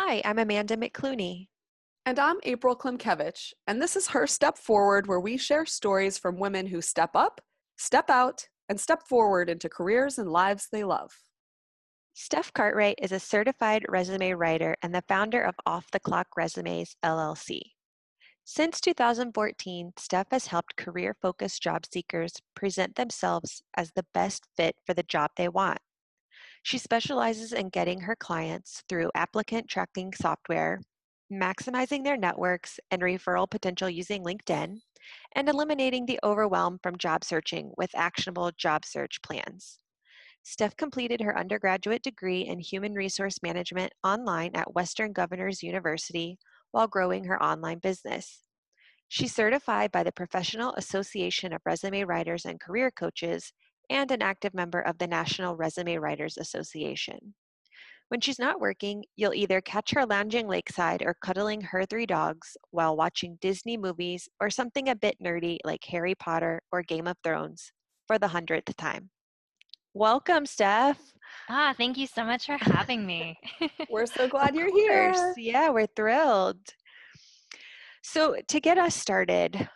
Hi, I'm Amanda McClooney. And I'm April Klimkevich, and this is Her Step Forward, where we share stories from women who step up, step out, and step forward into careers and lives they love. Steph Cartwright is a certified resume writer and the founder of Off the Clock Resumes LLC. Since 2014, Steph has helped career focused job seekers present themselves as the best fit for the job they want. She specializes in getting her clients through applicant tracking software, maximizing their networks and referral potential using LinkedIn, and eliminating the overwhelm from job searching with actionable job search plans. Steph completed her undergraduate degree in human resource management online at Western Governors University while growing her online business. She's certified by the Professional Association of Resume Writers and Career Coaches and an active member of the National Resume Writers Association. When she's not working, you'll either catch her lounging lakeside or cuddling her three dogs while watching Disney movies or something a bit nerdy like Harry Potter or Game of Thrones for the hundredth time. Welcome, Steph. Ah, thank you so much for having me. we're so glad you're here. Yeah, we're thrilled. So, to get us started,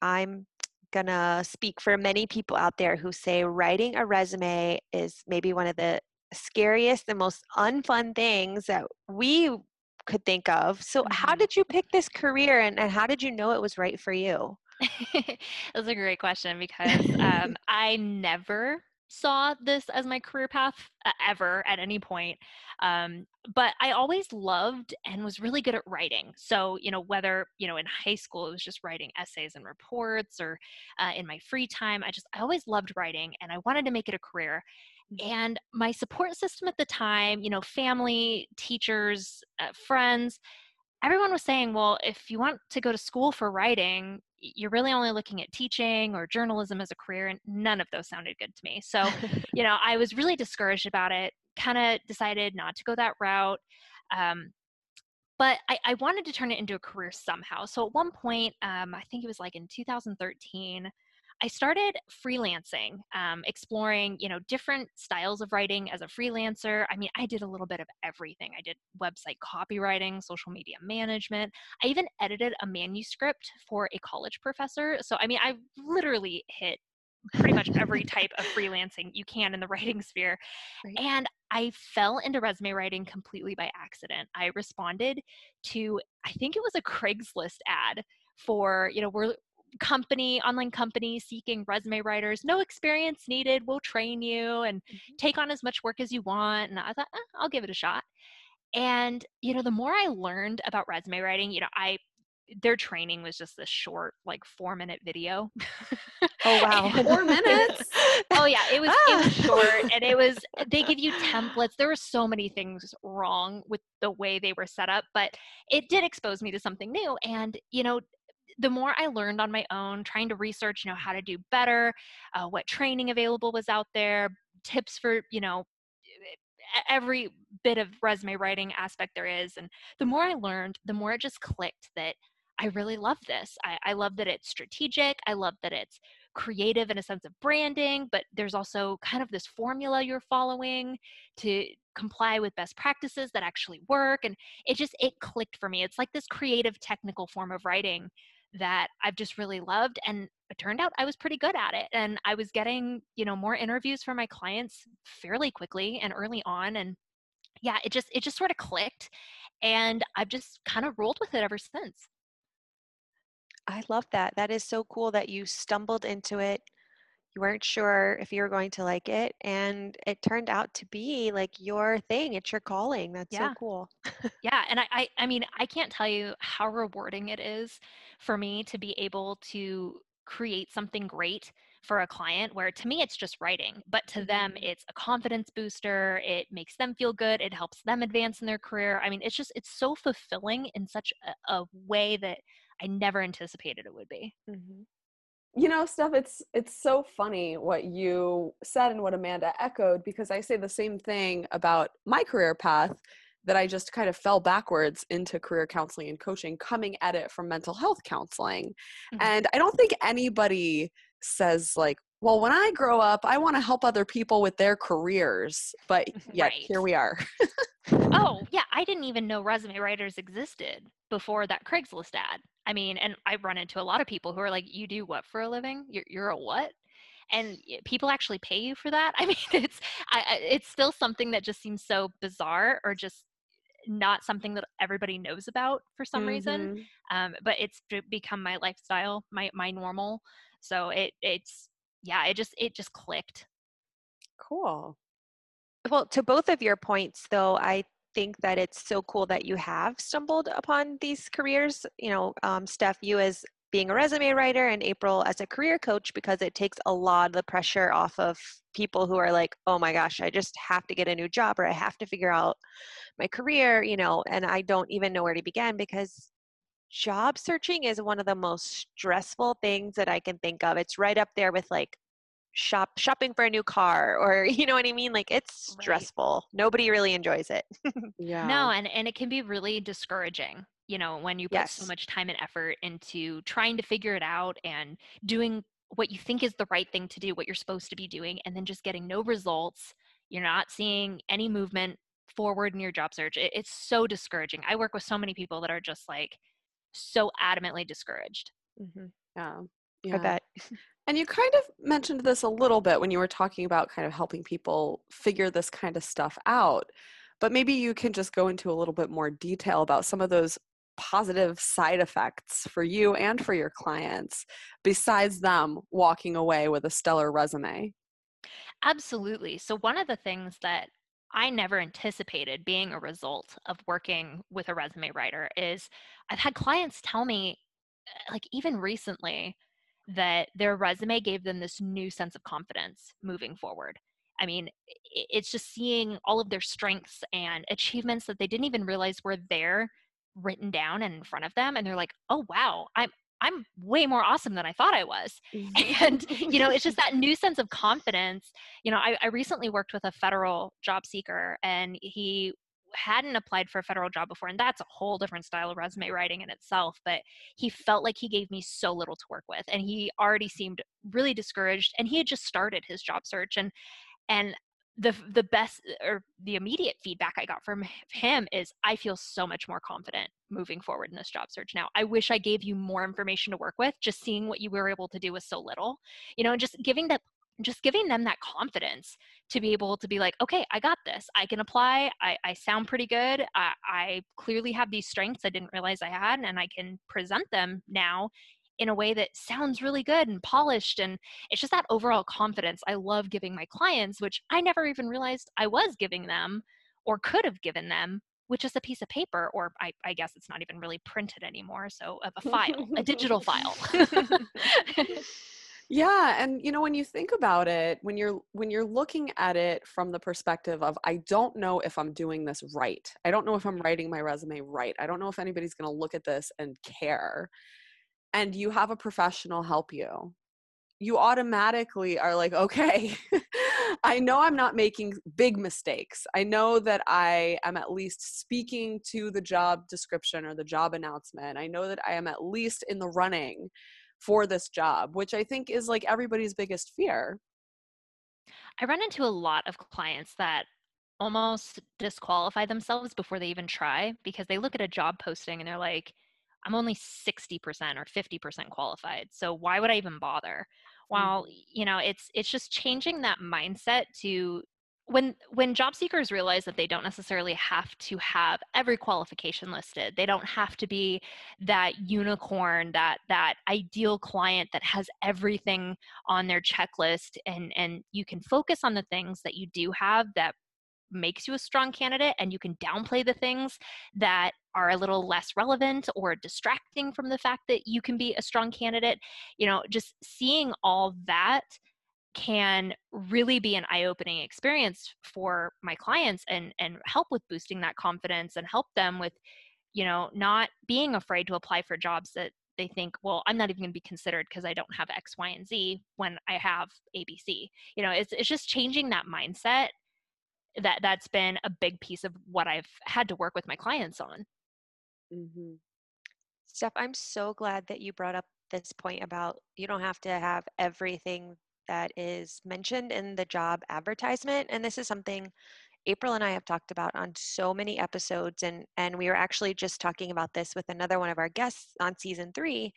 I'm going to speak for many people out there who say writing a resume is maybe one of the scariest and most unfun things that we could think of. So, mm-hmm. how did you pick this career and, and how did you know it was right for you? That's a great question because um, I never saw this as my career path ever at any point. Um, but I always loved and was really good at writing. So, you know, whether, you know, in high school, it was just writing essays and reports or uh, in my free time, I just, I always loved writing and I wanted to make it a career. Mm-hmm. And my support system at the time, you know, family, teachers, uh, friends, everyone was saying, well, if you want to go to school for writing, you're really only looking at teaching or journalism as a career. And none of those sounded good to me. So, you know, I was really discouraged about it, kind of decided not to go that route. Um, but I, I, wanted to turn it into a career somehow. So at one point, um, I think it was like in 2013, I started freelancing, um, exploring, you know, different styles of writing as a freelancer. I mean, I did a little bit of everything. I did website copywriting, social media management. I even edited a manuscript for a college professor. So, I mean, I literally hit pretty much every type of freelancing you can in the writing sphere. Right. And I fell into resume writing completely by accident. I responded to, I think it was a Craigslist ad for, you know, we're company, online company seeking resume writers, no experience needed, we'll train you and mm-hmm. take on as much work as you want. And I thought, eh, I'll give it a shot. And, you know, the more I learned about resume writing, you know, I, their training was just this short, like four minute video. Oh wow, four minutes. oh yeah, it was ah. it was short, and it was they give you templates. There were so many things wrong with the way they were set up, but it did expose me to something new. And you know, the more I learned on my own, trying to research, you know, how to do better, uh, what training available was out there, tips for, you know, every bit of resume writing aspect there is. And the more I learned, the more it just clicked that I really love this. I, I love that it's strategic. I love that it's creative in a sense of branding, but there's also kind of this formula you're following to comply with best practices that actually work. And it just, it clicked for me. It's like this creative technical form of writing that I've just really loved. And it turned out I was pretty good at it. And I was getting, you know, more interviews for my clients fairly quickly and early on. And yeah, it just, it just sort of clicked. And I've just kind of rolled with it ever since. I love that. That is so cool that you stumbled into it you weren't sure if you were going to like it and it turned out to be like your thing it's your calling that's yeah. so cool yeah and I, I i mean i can't tell you how rewarding it is for me to be able to create something great for a client where to me it's just writing but to them mm-hmm. it's a confidence booster it makes them feel good it helps them advance in their career i mean it's just it's so fulfilling in such a, a way that i never anticipated it would be mm-hmm you know Steph it's it's so funny what you said and what amanda echoed because i say the same thing about my career path that i just kind of fell backwards into career counseling and coaching coming at it from mental health counseling mm-hmm. and i don't think anybody says like well, when I grow up, I want to help other people with their careers. But yet, Right. here we are. Oh, yeah, I didn't even know resume writers existed before that Craigslist ad. I mean, and I run into a lot of people who are like, "You do what for a living? You're you're a what?" And people actually pay you for that. I mean, it's I, it's still something that just seems so bizarre or just not something that everybody knows about for some reason. Mhm. Um, but it's become my lifestyle, my my normal. So it it's yeah, it just it just clicked. Cool. Well, to both of your points, though, I think that it's so cool that you have stumbled upon these careers. You know, um, Steph, you as being a resume writer, and April as a career coach, because it takes a lot of the pressure off of people who are like, oh my gosh, I just have to get a new job or I have to figure out my career, you know, and I don't even know where to begin because job searching is one of the most stressful things that I can think of. It's right up there with like shop shopping for a new car or you know what I mean? Like it's Right. stressful. Nobody really enjoys it. Yeah. No, and and it can be really discouraging, you know, when you put so much time and effort into trying to figure it out and doing what you think is the right thing to do, what you're supposed to be doing, and then just getting no results. You're not seeing any movement forward in your job search. It, it's so discouraging. I work with so many people that are just like so adamantly discouraged. Mm-hmm. Yeah. I bet. And you kind of mentioned this a little bit when you were talking about kind of helping people figure this kind of stuff out. But maybe you can just go into a little bit more detail about some of those positive side effects for you and for your clients besides them walking away with a stellar resume. Absolutely. So, one of the things that I never anticipated being a result of working with a resume writer is I've had clients tell me, like, even recently, that their resume gave them this new sense of confidence moving forward. I mean, it's just seeing all of their strengths and achievements that they didn't even realize were there written down and in front of them and they're like, "Oh wow, I'm I'm way more awesome than I thought I was." and you know it's just that new sense of confidence you know I, I recently worked with a federal job seeker and he hadn't applied for a federal job before and that's a whole different style of resume writing in itself but he felt like he gave me so little to work with and he already seemed really discouraged and he had just started his job search and and the the best or the immediate feedback I got from him is I feel so much more confident moving forward in this job search now. I wish I gave you more information to work with. Just seeing what you were able to do with so little, you know, and just giving that just giving them that confidence to be able to be like, okay, I got this. I can apply. I, I sound pretty good. I, I clearly have these strengths I didn't realize I had, and I can present them now in a way that sounds really good and polished and it's just that overall confidence I love giving my clients, which I never even realized I was giving them or could have given them, which is a piece of paper, or I, I guess it's not even really printed anymore. So, a file, a digital file. Yeah, and you know when you think about it, when you're when you're looking at it from the perspective of I don't know if I'm doing this right. I don't know if I'm writing my resume right. I don't know if anybody's going to look at this and care. And you have a professional help you. You automatically are like, okay, I know I'm not making big mistakes. I know that I am at least speaking to the job description or the job announcement. I know that I am at least in the running for this job, which I think is like everybody's biggest fear. I run into a lot of clients that almost disqualify themselves before they even try because they look at a job posting and they're like, I'm only 60% or 50% qualified. So why would I even bother? Mm. While, you know, it's it's just changing that mindset to when when job seekers realize that they don't necessarily have to have every qualification listed. They don't have to be that unicorn, that that ideal client that has everything on their checklist and and you can focus on the things that you do have that makes you a strong candidate and you can downplay the things that are a little less relevant or distracting from the fact that you can be a strong candidate you know just seeing all that can really be an eye-opening experience for my clients and and help with boosting that confidence and help them with you know not being afraid to apply for jobs that they think well i'm not even going to be considered because i don't have x y and z when i have abc you know it's it's just changing that mindset that that's been a big piece of what i've had to work with my clients on Mm-hmm. Steph, I'm so glad that you brought up this point about you don't have to have everything that is mentioned in the job advertisement. And this is something April and I have talked about on so many episodes, and and we were actually just talking about this with another one of our guests on season three.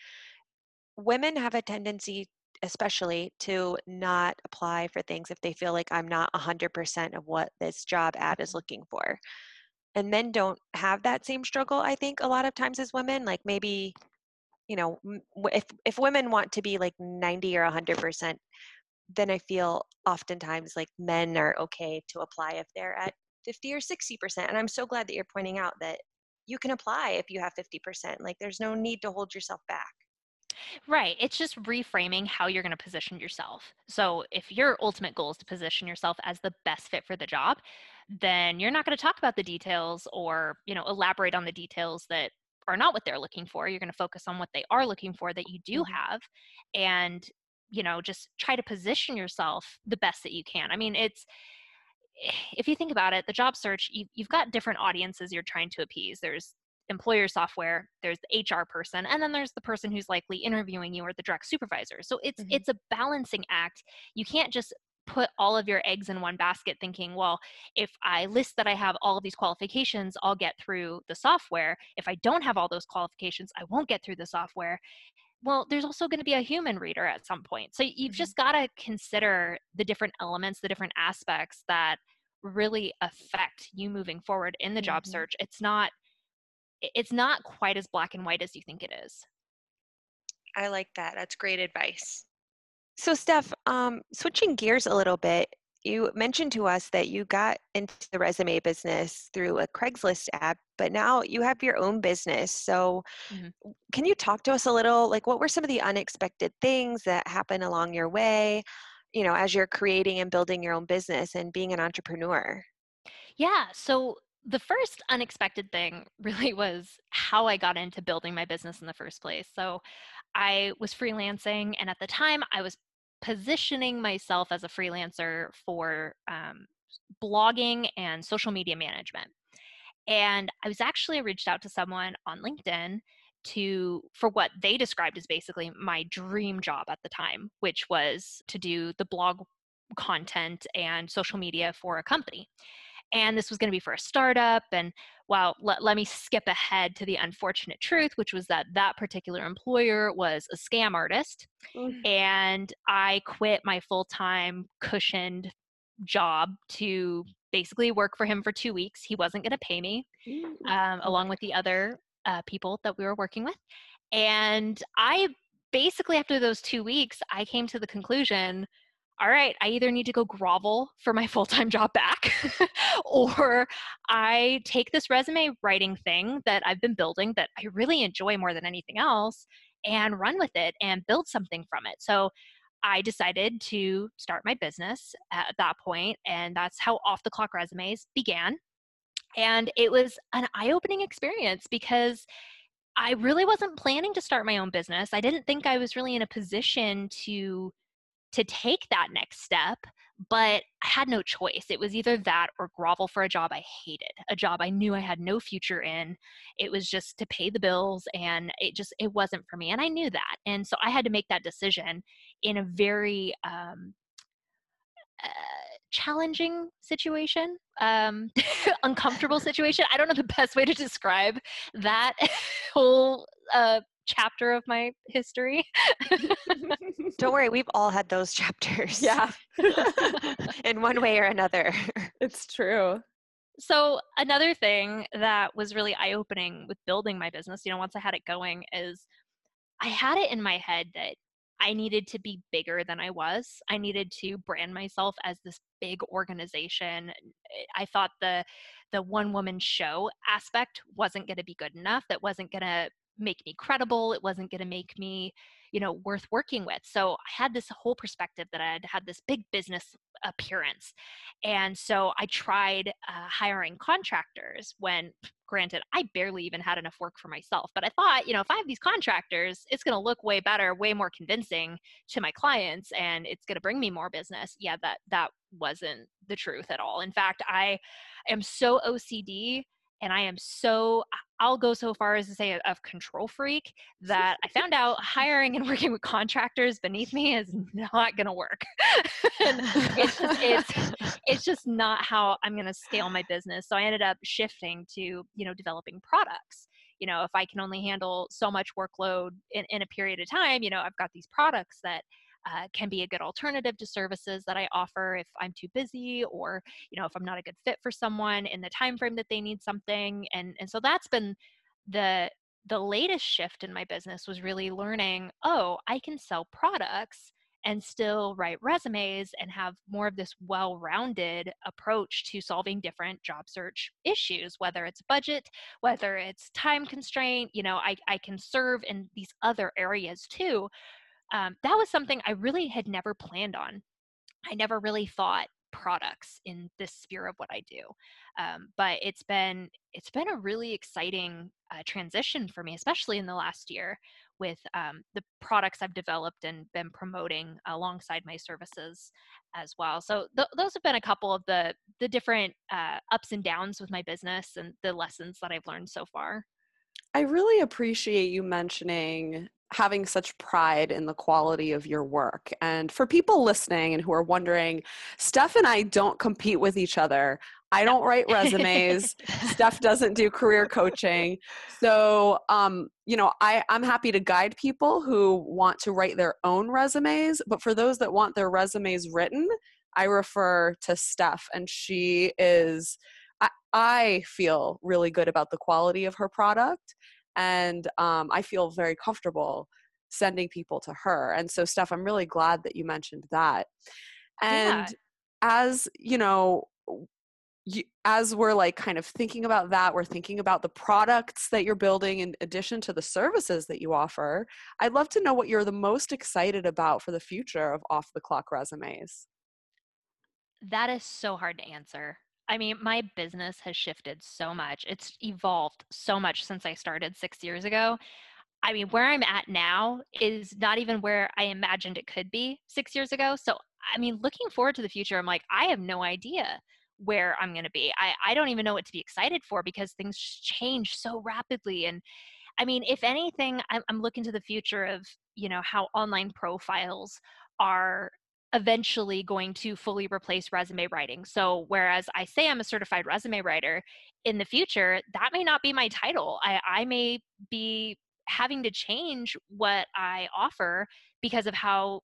Women have a tendency, especially, to not apply for things if they feel like I'm not 100% of what this job ad is mm-hmm. looking for. And men don't have that same struggle, I think, a lot of times as women. Like maybe, you know, if if women want to be like 90 or 100%, then I feel oftentimes like men are okay to apply if they're at 50 or 60%. And I'm so glad that you're pointing out that you can apply if you have 50%. Like there's no need to hold yourself back. Right. It's just reframing how you're going to position yourself. So if your ultimate goal is to position yourself as the best fit for the job, then you're not going to talk about the details or, you know, elaborate on the details that are not what they're looking for. You're going to focus on what they are looking for that you do mm-hmm. have and you know just try to position yourself the best that you can. I mean it's if you think about it the job search you, you've got different audiences you're trying to appease. There's employer software there's the hr person and then there's the person who's likely interviewing you or the direct supervisor. So it's mm-hmm. it's a balancing act. You can't just put all of your eggs in one basket thinking well if i list that i have all of these qualifications i'll get through the software. If i don't have all those qualifications i won't get through the software well there's also going to be a human reader at some point so you've mm-hmm. just got to consider the different elements the different aspects that really affect you moving forward in the job mm-hmm. search it's not it's not quite as black and white as you think it is i like that that's great advice so steph um, switching gears a little bit you mentioned to us that you got into the resume business through a Craigslist ad, but now you have your own business. So, mm-hmm. can you talk to us a little? Like, what were some of the unexpected things that happened along your way, you know, as you're creating and building your own business and being an entrepreneur? Yeah. So, the first unexpected thing really was how I got into building my business in the first place. So, I was freelancing, and at the time, I was positioning myself as a freelancer for um, blogging and social media management. And I was actually reached out to someone on LinkedIn to for what they described as basically my dream job at the time, which was to do the blog content and social media for a company and this was going to be for a startup and well let, let me skip ahead to the unfortunate truth which was that that particular employer was a scam artist mm-hmm. and i quit my full-time cushioned job to basically work for him for two weeks he wasn't going to pay me mm-hmm. um, along with the other uh, people that we were working with and i basically after those two weeks i came to the conclusion all right, I either need to go grovel for my full time job back, or I take this resume writing thing that I've been building that I really enjoy more than anything else and run with it and build something from it. So I decided to start my business at that point, and that's how Off the Clock Resumes began. And it was an eye opening experience because I really wasn't planning to start my own business. I didn't think I was really in a position to to take that next step but I had no choice. It was either that or grovel for a job I hated, a job I knew I had no future in. It was just to pay the bills and it just it wasn't for me and I knew that. And so I had to make that decision in a very um uh, challenging situation, um uncomfortable situation. I don't know the best way to describe that whole uh chapter of my history. Don't worry, we've all had those chapters. Yeah. In one way or another. It's true. So, another thing that was really eye opening with building my business, you know, once I had it going, is I had it in my head that I needed to be bigger than I was. I needed to brand myself as this big organization. I thought the the one woman show aspect wasn't going to be good enough. That wasn't going to make me credible it wasn't going to make me you know worth working with. So i had this whole perspective that i had had this big business appearance and so i tried uh, hiring contractors when granted i barely even had enough work for myself but i thought you know if i have these contractors it's going to look way better way more convincing to my clients and it's going to bring me more business. Yeah that that wasn't the truth at all. In fact i am so ocd and I am so I'll go so far as to say a, control freak that I found out hiring and working with contractors beneath me is not going to work. it's, just, it's, it's just not how I'm going to scale my business. So I ended up shifting to, you know, developing products. You know, if I can only handle so much workload in, in a period of time, you know, I've got these products that uh, can be a good alternative to services that I offer if I'm too busy or you know if I'm not a good fit for someone in the time frame that they need something. And and so that's been the the latest shift in my business was really learning oh I can sell products and still write resumes and have more of this well-rounded approach to solving different job search issues whether it's budget whether it's time constraint you know i, I can serve in these other areas too um, that was something I really had never planned on. I never really thought products in this sphere of what I do. Um, but it's been it's been a really exciting uh, transition for me, especially in the last year with um, the products I've developed and been promoting alongside my services as well. So th- those have been a couple of the the different uh, ups and downs with my business and the lessons that I've learned so far. I really appreciate you mentioning having such pride in the quality of your work. And for people listening and who are wondering, Steph and I don't compete with each other. I don't write resumes. Steph doesn't do career coaching. So, um, you know, I, I'm happy to guide people who want to write their own resumes. But for those that want their resumes written, I refer to Steph, and she is. I, I feel really good about the quality of her product and um, i feel very comfortable sending people to her and so steph i'm really glad that you mentioned that. And yeah. as you know you, as we're like kind of thinking about that we're thinking about the products that you're building in addition to the services that you offer i'd love to know what you're the most excited about for the future of off the clock resumes. That is so hard to answer I mean, my business has shifted so much. It's evolved so much since I started six years ago. I mean, where I'm at now is not even where I imagined it could be six years ago. So, I mean, looking forward to the future, I'm like, I have no idea where I'm going to be. I, I don't even know what to be excited for because things change so rapidly. And I mean, if anything, I'm, I'm looking to the future of, you know, how online profiles are eventually going to fully replace resume writing. So, whereas I say I'm a certified resume writer, in the future, that may not be my title. I, I may be having to change what I offer because of how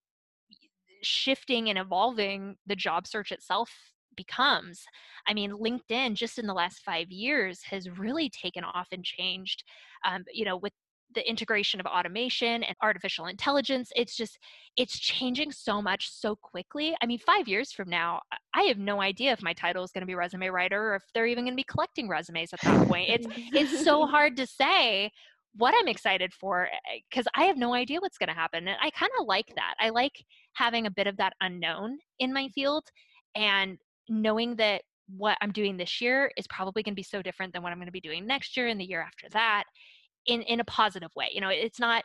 shifting and evolving the job search itself becomes. I mean, LinkedIn just in the last five years has really taken off and changed. Um, you know, with the integration of automation and artificial intelligence it's just it's changing so much so quickly. I mean five years from now i have no idea if my title is going to be resume writer or if they're even going to be collecting resumes at that point. It's it's so hard to say what i'm excited for because eh, i have no idea what's going to happen and i kind of like that. I like having a bit of that unknown in my field and knowing that what i'm doing this year is probably going to be so different than what i'm going to be doing next year and the year after that in in a positive way you know it's not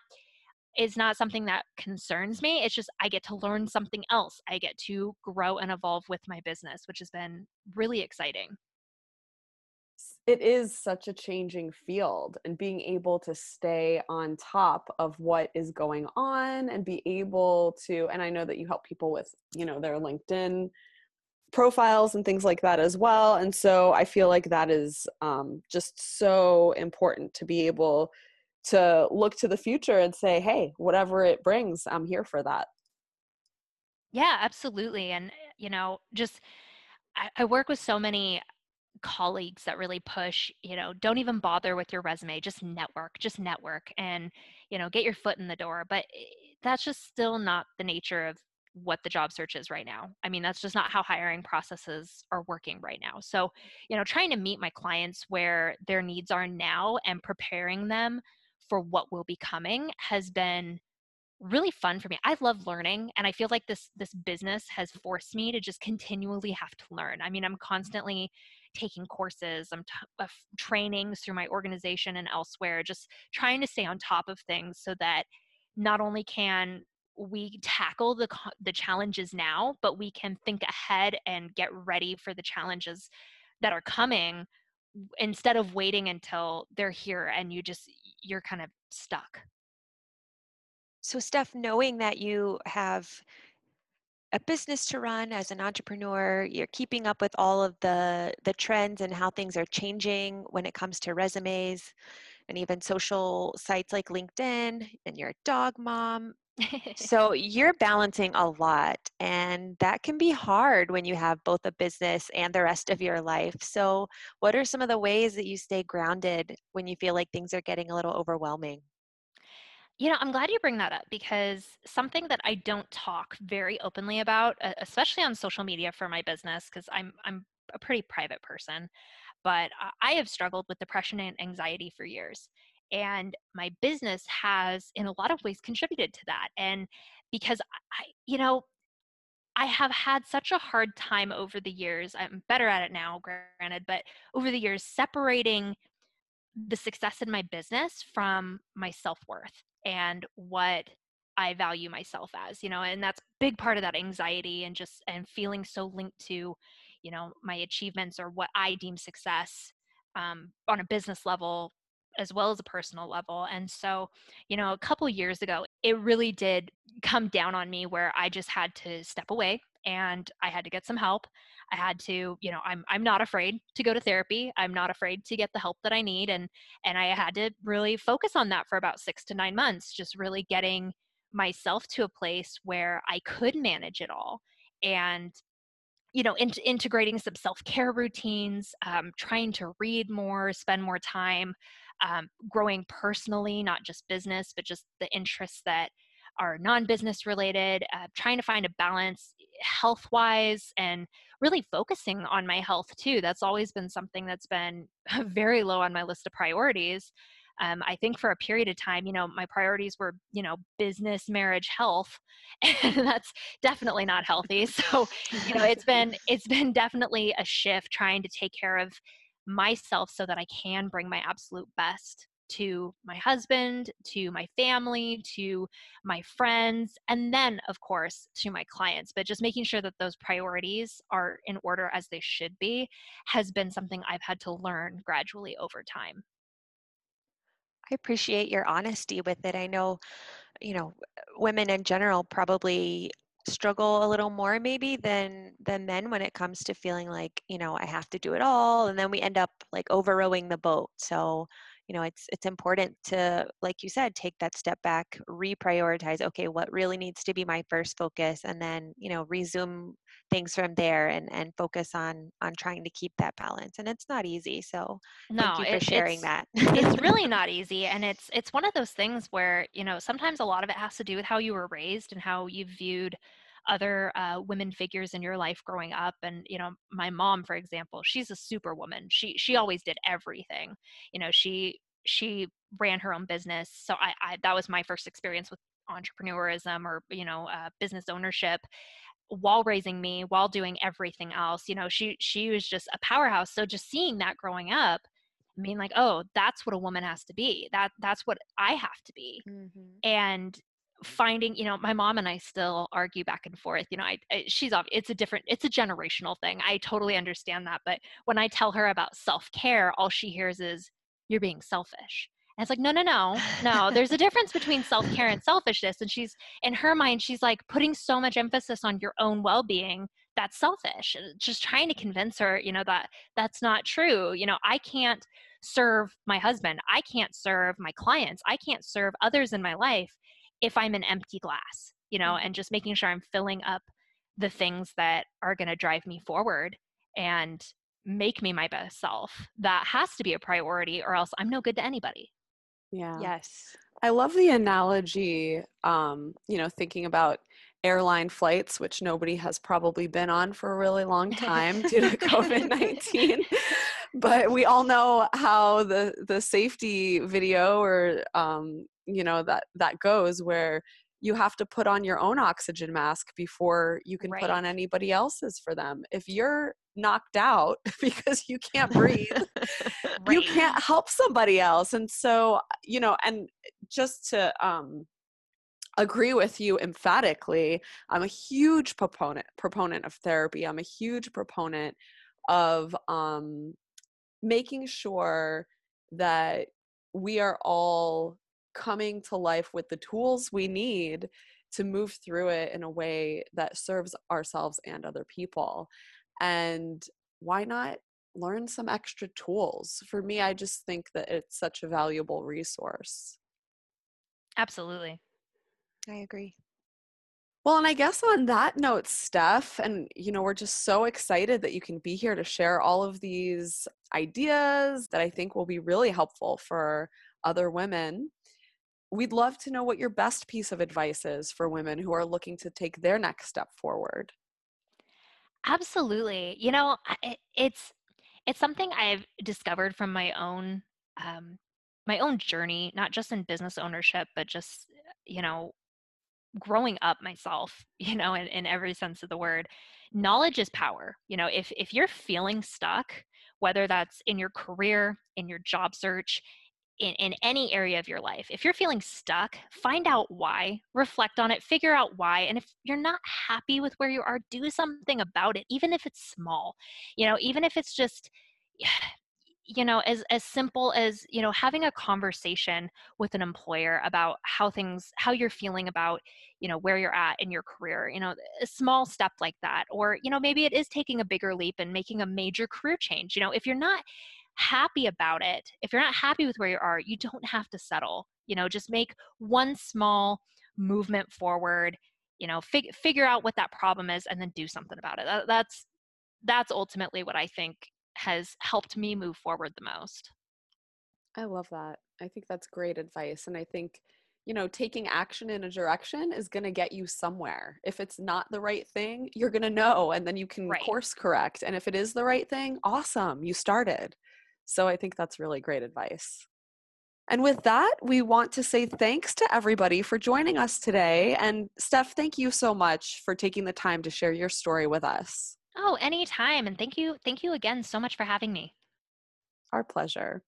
it's not something that concerns me it's just i get to learn something else i get to grow and evolve with my business which has been really exciting. It is such a changing field and being able to stay on top of what is going on and be able to and i know that you help people with you know their linkedin profiles and things like that as well. And so I feel like that is um, just so important to be able to look to the future and say, hey, whatever it brings, I'm here for that. Yeah, absolutely. And, you know, just I, I work with so many colleagues that really push you know don't even bother with your resume just network just network and you know get your foot in the door but eh, that's just still not the nature of what the job search is right now. I mean, that's just not how hiring processes are working right now. So, you know, trying to meet my clients where their needs are now and preparing them for what will be coming has been really fun for me. I love learning and I feel like this this business has forced me to just continually have to learn. I mean, I'm constantly taking courses, I'm t- uh, trainings through my organization and elsewhere, just trying to stay on top of things so that not only can we tackle the the challenges now but we can think ahead and get ready for the challenges that are coming instead of waiting until they're here and you just you're kind of stuck. So steph knowing that you have a business to run as an entrepreneur you're keeping up with all of the the trends and how things are changing when it comes to resumes and even social sites like linkedin and you're a dog mom so you're balancing a lot and that can be hard when you have both a business and the rest of your life so what are some of the ways that you stay grounded when you feel like things are getting a little overwhelming you know, I'm glad you bring that up because something that I don't talk very openly about, especially on social media for my business, because I'm I'm a pretty private person, but I have struggled with depression and anxiety for years. And my business has, in a lot of ways, contributed to that. And because I, you know, I have had such a hard time over the years. I'm better at it now, granted, but over the years, separating the success in my business from my self worth and what I value myself as, you know, and that's big part of that anxiety and just and feeling so linked to, you know, my achievements or what I deem success um, on a business level as well as a personal level. And so, you know, a couple years ago, it really did come down on me where I just had to step away and I had to get some help. I had to, you know, I'm I'm not afraid to go to therapy. I'm not afraid to get the help that I need and and I had to really focus on that for about 6 to 9 months, just really getting myself to a place where I could manage it all and you know in, integrating some self-care routines um, trying to read more spend more time um, growing personally not just business but just the interests that are non-business related uh, trying to find a balance health wise and really focusing on my health too. That's always been something that's been very low on my list of priorities. Um, I think for a period of time, you know, my priorities were, you know, business, marriage, health, and that's definitely not healthy. So, you know, it's been it's been definitely a shift trying to take care of myself so that I can bring my absolute best to my husband, to my family, to my friends, and then, of course, to my clients. But just making sure that those priorities are in order as they should be has been something I've had to learn gradually over time. I appreciate your honesty with it. I know, you know, women in general probably struggle a little more maybe than than men when it comes to feeling like you know i have to do it all and then we end up like overrowing the boat. So you know it's it's important to like you said take that step back reprioritize okay what really needs to be my first focus? and then you know resume things from there and and focus on on trying to keep that balance and it's not easy so no, thank you for it, sharing that. it's really not easy and it's it's one of those things where you know sometimes a lot of it has to do with how you were raised and how you viewed other uh, women figures in your life growing up and you know my mom for example she's a superwoman. She she always did everything. You know she she ran her own business so i, I that was my first experience with entrepreneurism or you know uh, business ownership while raising me while doing everything else. You know she she was just a powerhouse. So just seeing that growing up I mean like oh that's what a woman has to be. That that's what i have to be. Mm-hmm. and finding you know my mom and i still argue back and forth you know I, I, she's off it's a different it's a generational thing i totally understand that but when i tell her about self-care all she hears is you're being selfish. And it's like no no no no there's a difference between self-care and selfishness and she's in her mind she's like putting so much emphasis on your own well-being that's selfish and just trying to convince her you know that that's not true you know i can't serve my husband i can't serve my clients i can't serve others in my life if I'm an empty glass, you know, mm-hmm. and just making sure I'm filling up the things that are going to drive me forward and make me my best self. That has to be a priority, or else I'm no good to anybody. Yeah. Yes. I love the analogy, um, you know, thinking about airline flights, which nobody has probably been on for a really long time due to COVID 19. but we all know how the, the safety video or um, you know that that goes where you have to put on your own oxygen mask before you can right. put on anybody else's for them. If you're knocked out because you can't breathe, right. you can't help somebody else. And so, you know, and just to um agree with you emphatically, I'm a huge proponent proponent of therapy. I'm a huge proponent of um making sure that we are all coming to life with the tools we need to move through it in a way that serves ourselves and other people. And why not learn some extra tools? For me, I just think that it's such a valuable resource. Absolutely. I agree. Well, and I guess on that note, Steph, and you know, we're just so excited that you can be here to share all of these ideas that I think will be really helpful for other women. We'd love to know what your best piece of advice is for women who are looking to take their next step forward. Absolutely. You know, it, it's it's something I've discovered from my own um, my own journey, not just in business ownership, but just you know growing up myself you know in, in every sense of the word knowledge is power you know if if you're feeling stuck whether that's in your career in your job search in, in any area of your life if you're feeling stuck find out why reflect on it figure out why and if you're not happy with where you are do something about it even if it's small you know even if it's just you know as as simple as you know having a conversation with an employer about how things how you're feeling about you know where you're at in your career you know a small step like that or you know maybe it is taking a bigger leap and making a major career change you know if you're not happy about it if you're not happy with where you are you don't have to settle you know just make one small movement forward you know fig- figure out what that problem is and then do something about it that, that's that's ultimately what i think has helped me move forward the most. I love that. I think that's great advice. And I think, you know, taking action in a direction is going to get you somewhere. If it's not the right thing, you're going to know and then you can right. course correct. And if it is the right thing, awesome, you started. So I think that's really great advice. And with that, we want to say thanks to everybody for joining us today. And Steph, thank you so much for taking the time to share your story with us. Oh, anytime. And thank you. Thank you again so much for having me. Our pleasure.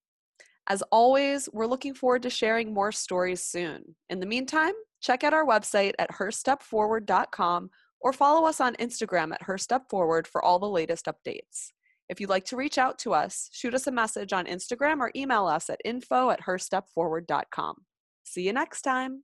As always, we're looking forward to sharing more stories soon. In the meantime, check out our website at herstepforward.com or follow us on Instagram at herstepforward for all the latest updates. If you'd like to reach out to us, shoot us a message on Instagram or email us at info at herstepforward.com. See you next time.